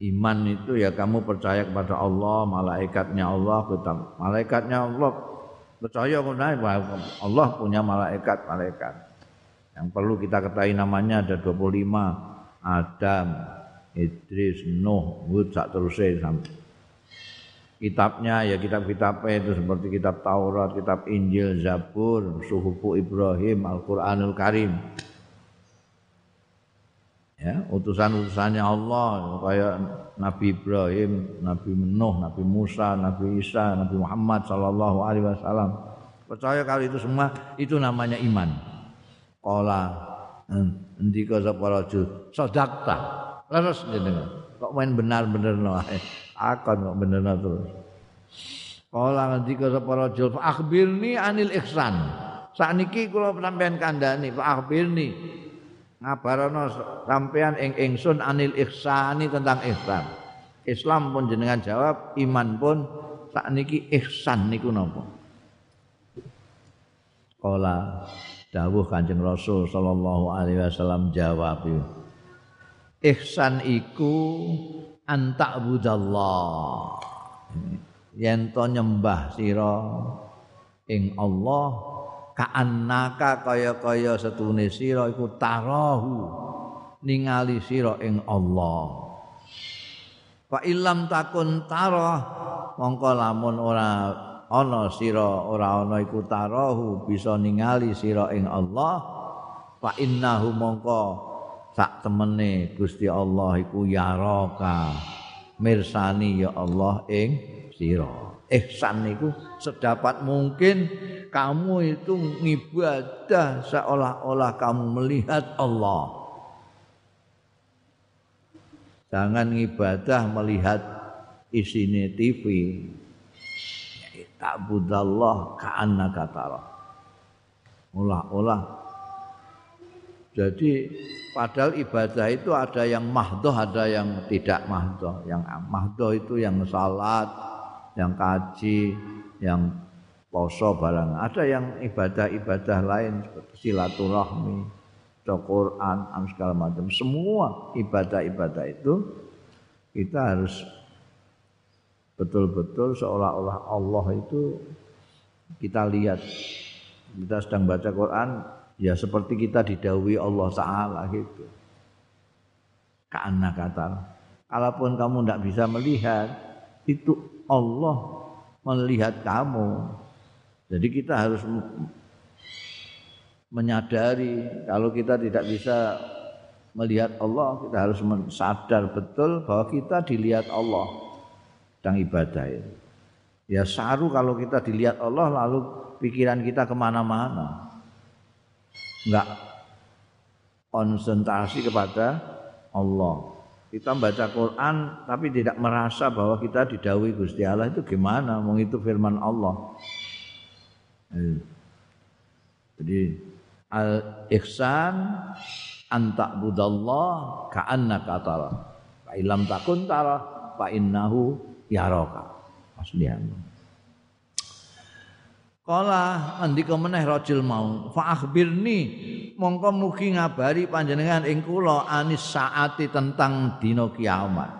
Iman itu ya kamu percaya kepada Allah, malaikatnya Allah, malaikatnya Allah. Percaya kepada Allah punya malaikat, malaikat. Yang perlu kita ketahui namanya ada 25 Adam, Idris, Nuh, Hud, sak terusnya Kitabnya ya kitab-kitab itu seperti kitab Taurat, kitab Injil, Zabur, Suhufu Ibrahim, Al-Quranul Karim ya utusan-utusannya Allah kayak Nabi Ibrahim, Nabi Nuh, Nabi Musa, Nabi Isa, Nabi Muhammad sallallahu alaihi wasallam. Percaya kalau itu semua itu namanya iman. Qala ndika sapa rajul sedakta. Terus jenengan kok main benar-benar no [LAUGHS] akan kok bener terus. Qala ndika sapa rajul fa akhbirni anil ihsan. Sakniki kula sampean kandhani fa akhbirni ngabarono sampean ing ingsun anil ihsani tentang ihsan. Islam pun jenengan jawab, iman pun sakniki ihsan niku napa? Kala dawuh Kanjeng Rasul sallallahu alaihi wasallam jawab Ihsan iku antak budallah. Yen to nyembah sira ing Allah kaannaka kaya-kaya setune sira iku tarahu ningali sira ing Allah fa illam takun tarah mongko lamun ora ana sira ora ana iku tarahu bisa ningali sira ing Allah fa innahu mongko sak temene Gusti Allah iku yaraka. Mirsani ya Allah ing sira. Ihsan niku sedapat mungkin kamu itu ngibadah seolah-olah kamu melihat Allah. Jangan ngibadah melihat isine TV tak budallah ka'anna katara. Olah-olah. Jadi padahal ibadah itu ada yang mahdoh ada yang tidak mahdoh yang mahdoh itu yang salat yang kaji yang poso barang. Ada yang ibadah-ibadah lain seperti silaturahmi Quran, segala macam. Semua ibadah-ibadah itu kita harus betul-betul seolah-olah Allah itu kita lihat. Kita sedang baca Quran ya seperti kita didawi Allah Taala gitu. Karena kata, kalaupun kamu tidak bisa melihat, itu Allah melihat kamu. Jadi kita harus menyadari kalau kita tidak bisa melihat Allah, kita harus sadar betul bahwa kita dilihat Allah sedang ibadah itu. Ya saru kalau kita dilihat Allah lalu pikiran kita ke mana-mana. Enggak konsentrasi kepada Allah. Kita baca Quran tapi tidak merasa bahwa kita didawi Gusti Allah itu gimana? Mau itu firman Allah. Eh. Jadi al ihsan antak budallah ka'annaka tara. Fa ilam takun tara fa innahu yaraka aslian Kala andika meneh rajul mau fa akhbirni mongko mugi ngabari panjenengan ing kula anis saati tentang dina kiamat.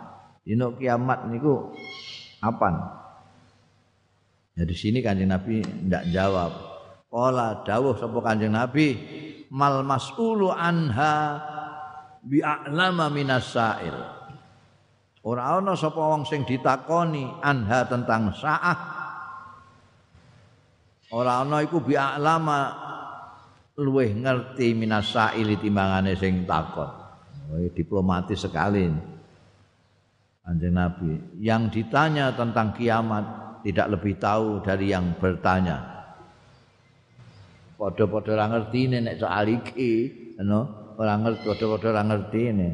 Dina kiamat niku apan? Ya di sini Kanjeng Nabi ndak jawab. Kala dawuh sapa Kanjeng Nabi mal mas'ulu anha bi'alama minas sa'il. Ora ana sapa wong sing ditakoni anha tentang saah. Ora ana iku bi alama luweh ngerti minasaili timbangane sing takon. Oh, diplomatis sekali. Anjing Nabi yang ditanya tentang kiamat tidak lebih tahu dari yang bertanya. Padha-padha ora ngerti nek soal iki, no? ora ngerti padha-padha ora ngerti ini.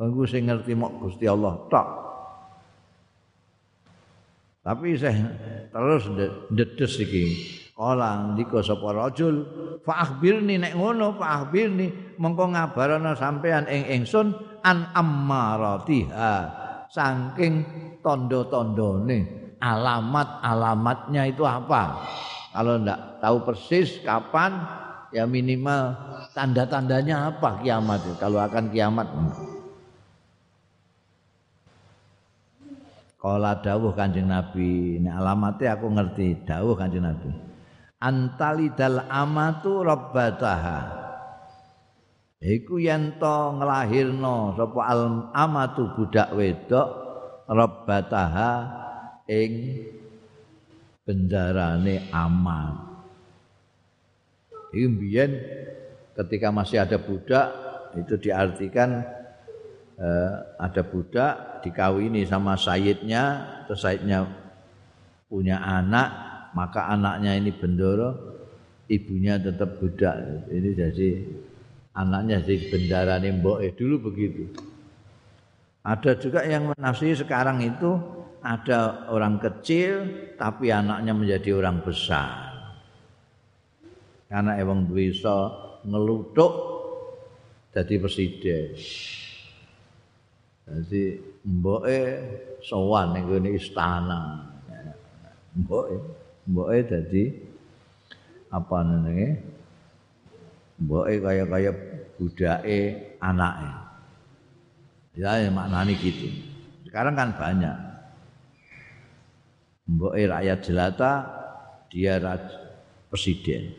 Sing ngerti mok Gusti Allah tok. Tapi saya terus dedes iki. Kala ndika sapa rajul? Fa akhbirni nek ngono fa akhbirni mengko ngabarana sampean ing ingsun an ammaratiha. Saking tondo-tondone alamat-alamatnya itu apa? Kalau ndak tahu persis kapan ya minimal tanda-tandanya apa kiamat kalau akan kiamat Kala dawuh Kanjeng Nabi, nek alamate aku ngerti dawuh Kanjeng Nabi. Antalidal amatu rabbataha. Iku yen to nglahirno sapa al amatu budak wedok rabbataha ing bendarane amat. Iki ketika masih ada budak itu diartikan eh, ada budak dikawini sama sayidnya terus sayidnya punya anak maka anaknya ini bendoro ibunya tetap budak. Ini jadi anaknya jadi bendara mbok dulu begitu. Ada juga yang menafsiri sekarang itu ada orang kecil tapi anaknya menjadi orang besar. Karena emang bisa ngelutuk jadi presiden Jadi mboke sowan ning gone istana. Mboke mboke dadi apa nenenge? Mboke kaya-kaya budake anake. Ya, maknane gitu. Sekarang kan banyak. Mboke rakyat jelata dia presiden.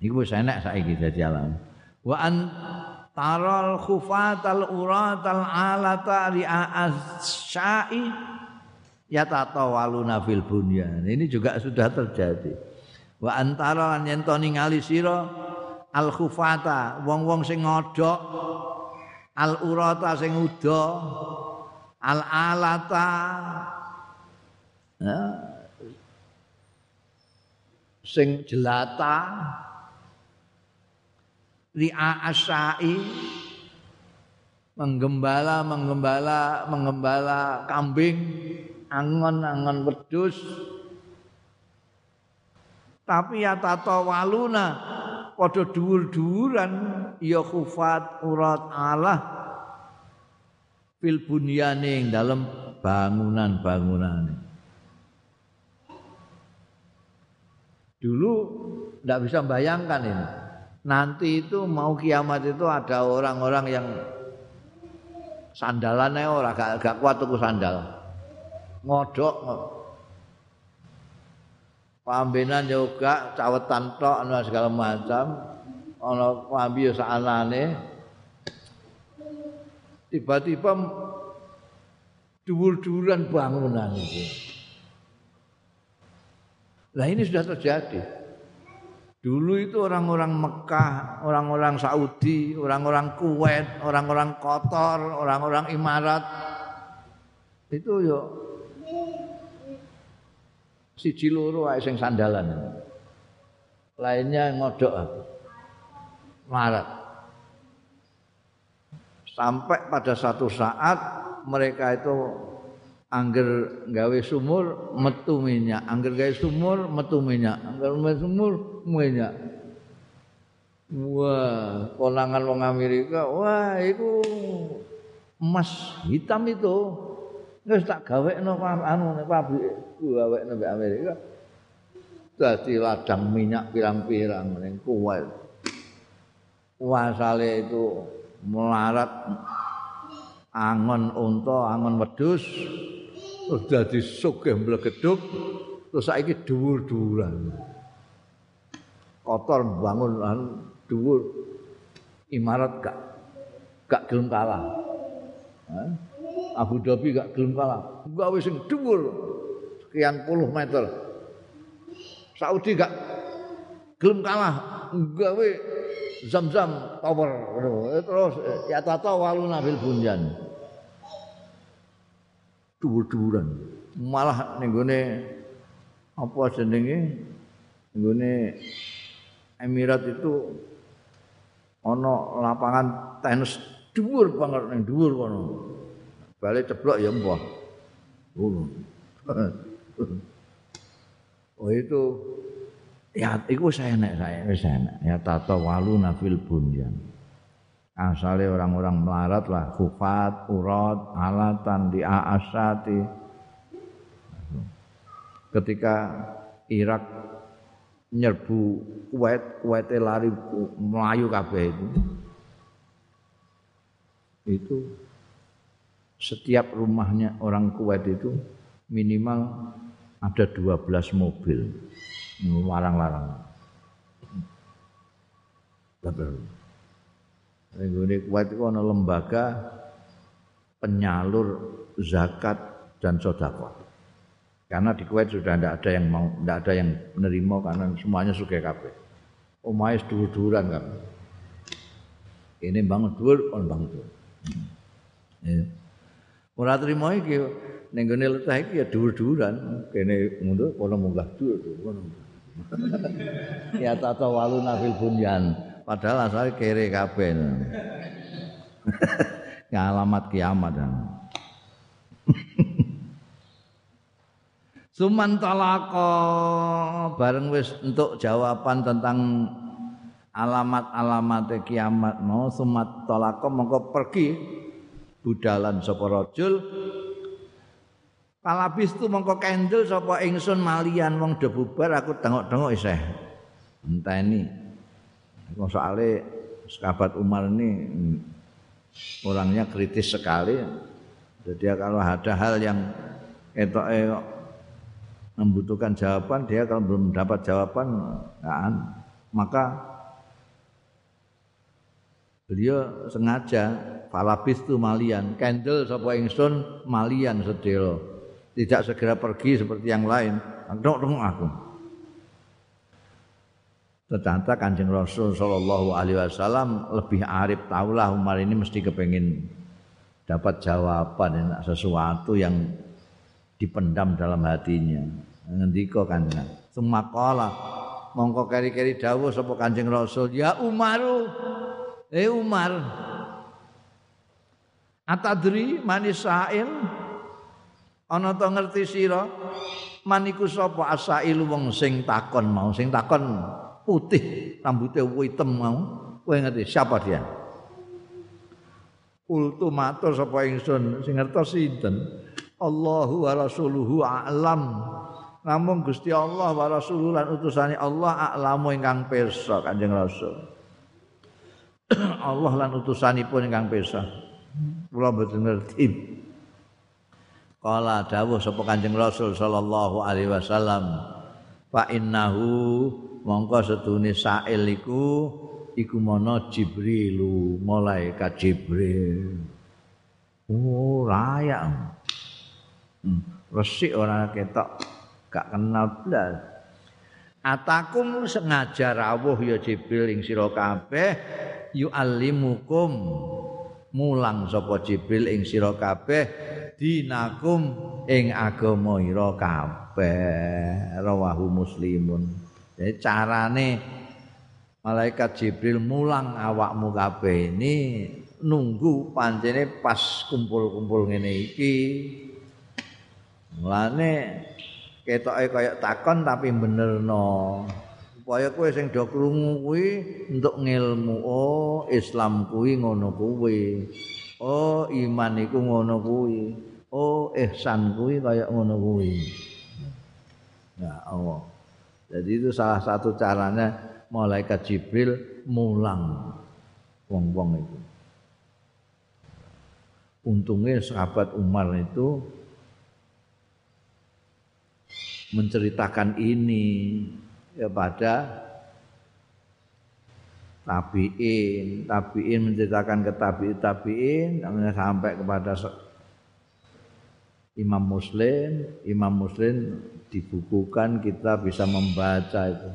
Iku wis enak saiki dadi alam. Wa an taral khufatal uratal alata ri'a asyai ya tatawaluna fil bunyan. Ini juga sudah terjadi. Wa antara lan yen to ningali sira al khufata wong-wong sing ngodok al urata sing uda al alata ya, sing jelata ri'a asai menggembala menggembala menggembala kambing angon-angon wedus tapi ya tato waluna padha dhuwur-dhuwuran ya khufat urat Allah. Fil bunyaning dalam bangunan-bangunan dulu tidak bisa bayangkan ini nanti itu mau kiamat itu ada orang-orang yang sandalannya ora gak, gak kuat tuku sandal. Ngodok. Pambenan juga cawetan tok ana segala macam. Ana pambi yo saanane. Tiba-tiba dhuwur-dhuwuran bangunan itu. Lah ini sudah terjadi. Dulu itu orang-orang Mekah, orang-orang Saudi, orang-orang Kuwait, orang-orang Kotor, orang-orang Imarat itu yo si loro wae sing sandalan. Lainnya ngodok marat. Sampai pada satu saat mereka itu angger gawe sumur metu minyak angger gawe sumur metu minyak angger gawe sumur minyak wah konangan wong Amerika wah itu emas hitam itu. Wis tak gawekno anu nek pabrik gawekno mbek Amerika. Dadi ladang minyak pirang-pirang ning Kuwait. Wasale itu melarat angon unta angon wedhus terus dadi sugih mlegeduk terus saiki dhuwur-dhuwuran kotor bangun dhuwur imarat gak gak gelem kalah. Abu Dhabi gak gelem kalah. Gawe sing dhuwur sekian puluh meter. Saudi gak gelem kalah. Gawe zam-zam tower. Terus ya tata waluna bil bunyan. Dhuwur-dhuwuran. Malah ning gone apa jenenge? Nggone Emirat itu ana lapangan tenis dhuwur banget ning dhuwur kono. Bale ceblok ya mbah. [LAUGHS] Oh itu ya iku saya enak saya wis enak ya tata walu nafil bunyan. asale orang-orang melarat lah kufat urat alatan di aasati ketika Irak nyerbu Kuwait Kuwait lari melayu kabeh itu itu setiap rumahnya orang Kuwait itu minimal ada 12 mobil larang-larang Ini Kuwait itu ada lembaga penyalur zakat dan sodako. Karena di Kuwait sudah tidak ada yang mau, tidak ada yang menerima karena semuanya suka kabeh. Omais dur-duran kan. Ini bangun dur, on bangun dur. Ora trimo iki ning gone letah iki ya dur-duran, kene mundur kono munggah dur, kono. [LAUGHS] ya tata walu nafil bunyan. padahal asal kere kabeh. [LAUGHS] alamat kiamat. [LAUGHS] Suman talako bareng wis untuk jawaban tentang alamat-alamat kiamat. Mau sumat talako mongko pergi. Budalan sapa rajul. Kalabis tu mongko kendel sapa ingsun malian. Wong debubar aku tengok-tengok isih. Enteni. soalnya sahabat Umar ini orangnya kritis sekali. Jadi kalau ada hal yang itu membutuhkan jawaban dia kalau belum dapat jawaban maka beliau sengaja falabis tu malian candle sapa ingsun malian sedelo tidak segera pergi seperti yang lain. Dok dong aku. Ternyata kanjeng Rasul Shallallahu Alaihi Wasallam lebih arif tahulah Umar ini mesti kepengin dapat jawaban sesuatu yang dipendam dalam hatinya. Ngendika kanjeng. Semakola mongko keri-keri dawuh sapa kanjeng Rasul ya Umaru. Eh Umar. Atadri manis sa'il? Ana to ngerti sira. Maniku sapa asail wong sing takon mau? Sing takon putih rambutnya hitam mau. Kowe ngerti? Siapa dia? Ultu matur sapa ingsun sing ngertos sinten Allahu wa rasuluhu a'lam. Namun Gusti Allah wa rasuluhu lan utusane Allah a'lamu ingkang pirsa Kanjeng Rasul. [CLEARS THROAT] Allah lan utusanipun ingkang pirsa. Kula mboten ngerti. Kala dawuh sapa Kanjeng Rasul sallallahu alaihi wasallam fa innahu mongko setune sa'il iku iku mono Jibrilu malaikat Jibril. Oh layak. Resik ora ketok gak kenal. Blas atakum sengaja rawuh ya Jibril ing sira kabeh yu'allimukum. Mulang sapa Jibril ing sira kabeh dinakum ing agama ira kabeh. Rawahu muslimun. Jadi carane malaikat Jibril mulang awakmu kabeh ini nunggu pancene pas kumpul-kumpul ngene iki. Mulane ketoke kaya takon tapi benerno. Supaya kowe sing do krungu kuwi untuk ngilmu oh Islam kuwi ngono kuwi. Oh iman iku ngono kuwi. Oh ihsan kuwi kaya ngono kuwi. Ya Allah. Jadi itu salah satu caranya malaikat Jibril mulang wong-wong itu. Untungnya sahabat Umar itu menceritakan ini ya pada tabiin, tabiin menceritakan ke tabiin, tabiin sampai kepada Imam Muslim, Imam Muslim dibukukan kita bisa membaca itu.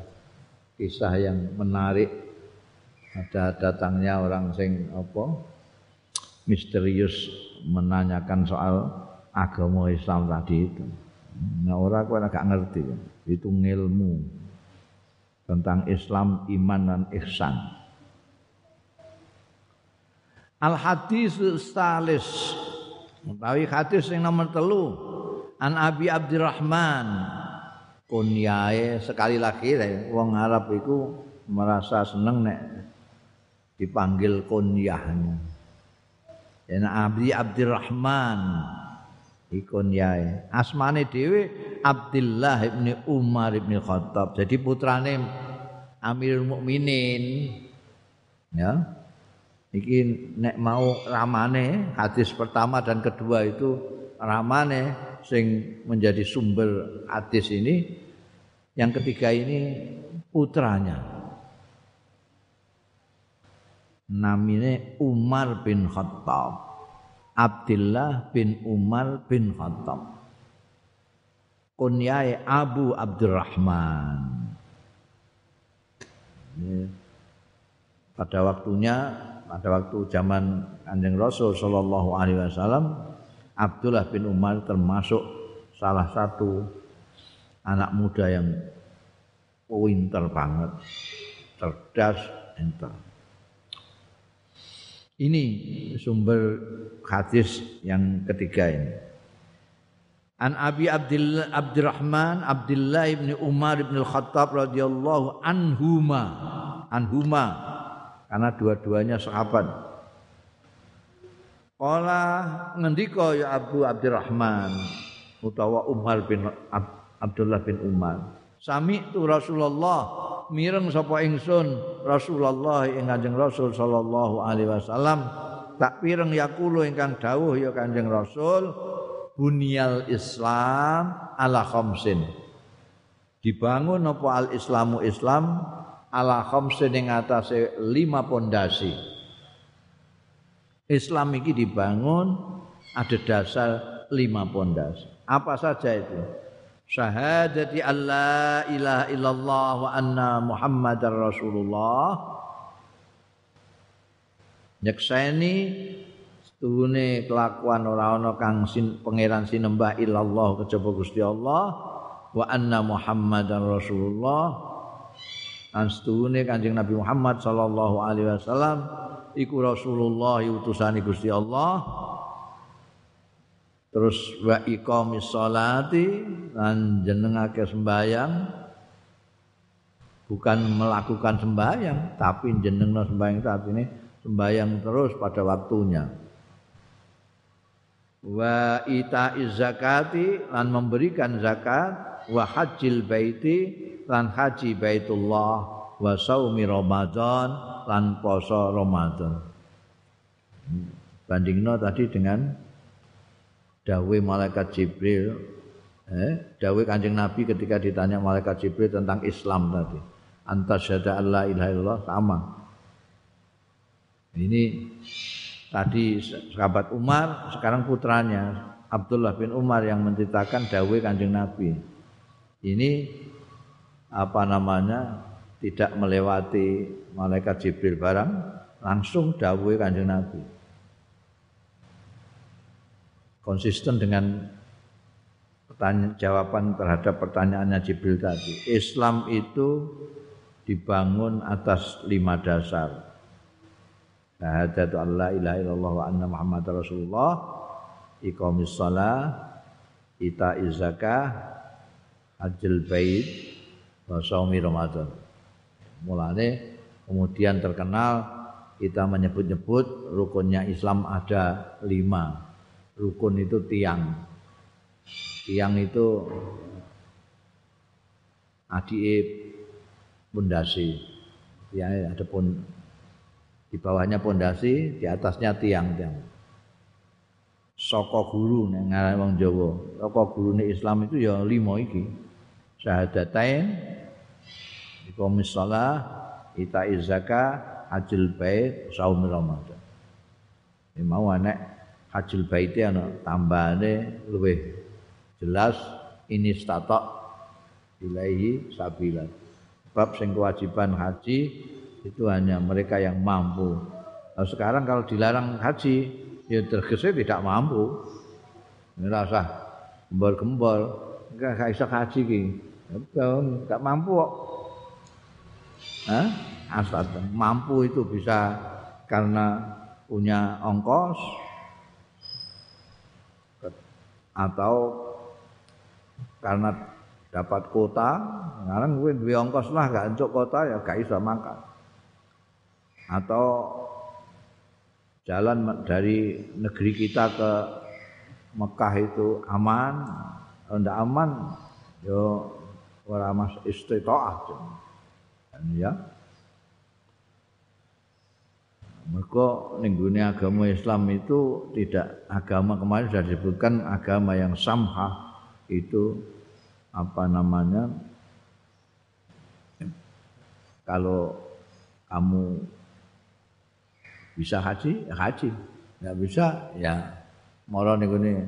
Kisah yang menarik. Ada datangnya orang sing apa misterius menanyakan soal agama Islam tadi itu. Nah orang kau agak ngerti. Itu ngilmu tentang Islam, iman dan ihsan. Al hadis salis. Utawi hadis yang nomor telu. An Abi Abdurrahman kunyae sekali lagi wong Arab itu merasa seneng nek dipanggil kunyahnya. Ya Abi Abdurrahman ikunyae. Asmane dhewe Abdullah bin Umar bin Khattab. Jadi putrane Amirul Mukminin. Ya. Iki nek mau ramane hadis pertama dan kedua itu ramane sing menjadi sumber hadis ini yang ketiga ini putranya. Namanya Umar bin Khattab. Abdullah bin Umar bin Khattab. Kunyai Abu Abdurrahman. Pada waktunya, pada waktu zaman Kanjeng Rasul Shallallahu Alaihi Wasallam, Abdullah bin Umar termasuk salah satu anak muda yang pinter banget, cerdas, pinter. Ini sumber hadis yang ketiga ini. An Abi Abdullah Abdurrahman Abdullah bin Umar bin Al-Khattab radhiyallahu anhuma anhuma karena dua-duanya sahabat. Qala ngendika ya Abu Abdurrahman utawa Umar bin Ab Abdullah bin Umar. Sami tu Rasulullah mireng sapa ingsun Rasulullah ing Kanjeng Rasul sallallahu alaihi wasallam tak pireng yakulu ingkang dawuh ya Kanjeng Rasul bunyal Islam ala khamsin. Dibangun apa al Islamu Islam ala khamsin ing atase lima pondasi. Islam iki dibangun ada dasar lima pondasi. Apa saja itu? Syahadati alla ilaha illallah wa anna muhammadar rasulullah. Nyekseni Tuhune kelakuan ora ana kang sin, pangeran sinembah illallah kejaba Gusti Allah wa anna Muhammadar Rasulullah lan setuhune Kanjeng Nabi Muhammad sallallahu alaihi wasallam iku Rasulullah utusane Gusti Allah terus wa iqamis sholati lan jenengake sembayang bukan melakukan sembayang tapi jenengno sembayang itu artinya sembayang terus pada waktunya. Wa ita zakati lan memberikan zakat. Wa hajjil baiti lan haji baitullah. Wa saumi ramadan lan poso ramadan. Bandingno tadi dengan dawe malaikat jibril eh dawe kanjeng nabi ketika ditanya malaikat jibril tentang islam tadi antas syada allah ilaha illallah sama ini tadi sahabat Umar, sekarang putranya Abdullah bin Umar yang menceritakan dawe Kanjeng Nabi. Ini apa namanya? tidak melewati malaikat Jibril barang, langsung dawe Kanjeng Nabi. Konsisten dengan pertanyaan jawaban terhadap pertanyaannya Jibril tadi. Islam itu dibangun atas lima dasar. Syahadatu alla ilaha illallah wa anna muhammadar rasulullah iqamis shalah ita zakah hajjul bait wa shaumi ramadan. Mulane kemudian terkenal kita menyebut-nyebut rukunnya Islam ada lima rukun itu tiang tiang itu adib pondasi ya ada pun di bawahnya pondasi, di atasnya tiang-tiang. Soko guru ning ngaran wong Jawa. Soko gurune Islam itu ya lima iki. Syahadatain, iqamis shalah, ita zakah, hajjul bait, saum Ramadan. Ini mau anek hajjul bait ana tambahane luwih jelas ini statok ilahi sabila. Bab sing kewajiban haji itu hanya mereka yang mampu. Nah, sekarang kalau dilarang haji, ya tergese tidak mampu. Ini rasa gembor-gembor, enggak bisa haji ki. Enggak mampu kok. Hah? Mampu itu bisa karena punya ongkos atau karena dapat kota, sekarang gue duwe ongkos lah gak entuk kota ya gak bisa makan atau jalan dari negeri kita ke Mekah itu aman, kalau tidak aman, yo ora mas istitaah. Dan ya. Mereka ning agama Islam itu tidak agama kemarin sudah disebutkan agama yang samha itu apa namanya? Kalau kamu bisa haji ya haji. Nggak bisa ya moro niku ne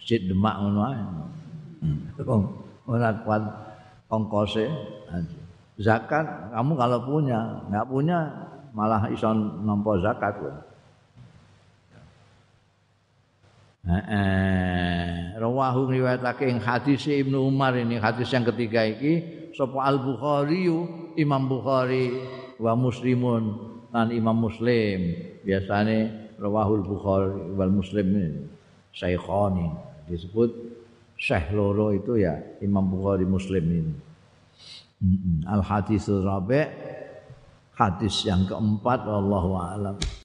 masjid Demak ngono ae. Hmm. ora kuat ongkose zakat kamu kalau punya nggak punya malah iso nampa zakat loh. Eh, rawahu riwayatake ing hadis Ibnu Umar ini hadis yang ketiga iki sapa Al Bukhari Imam Bukhari wa Muslimun lan Imam Muslim. Biasane rawahul Bukhari wal Muslim Syekhani. Disebut Syekh loro itu ya Imam Bukhari Muslim ini. Al hadis rabi hadis yang keempat wallahu alam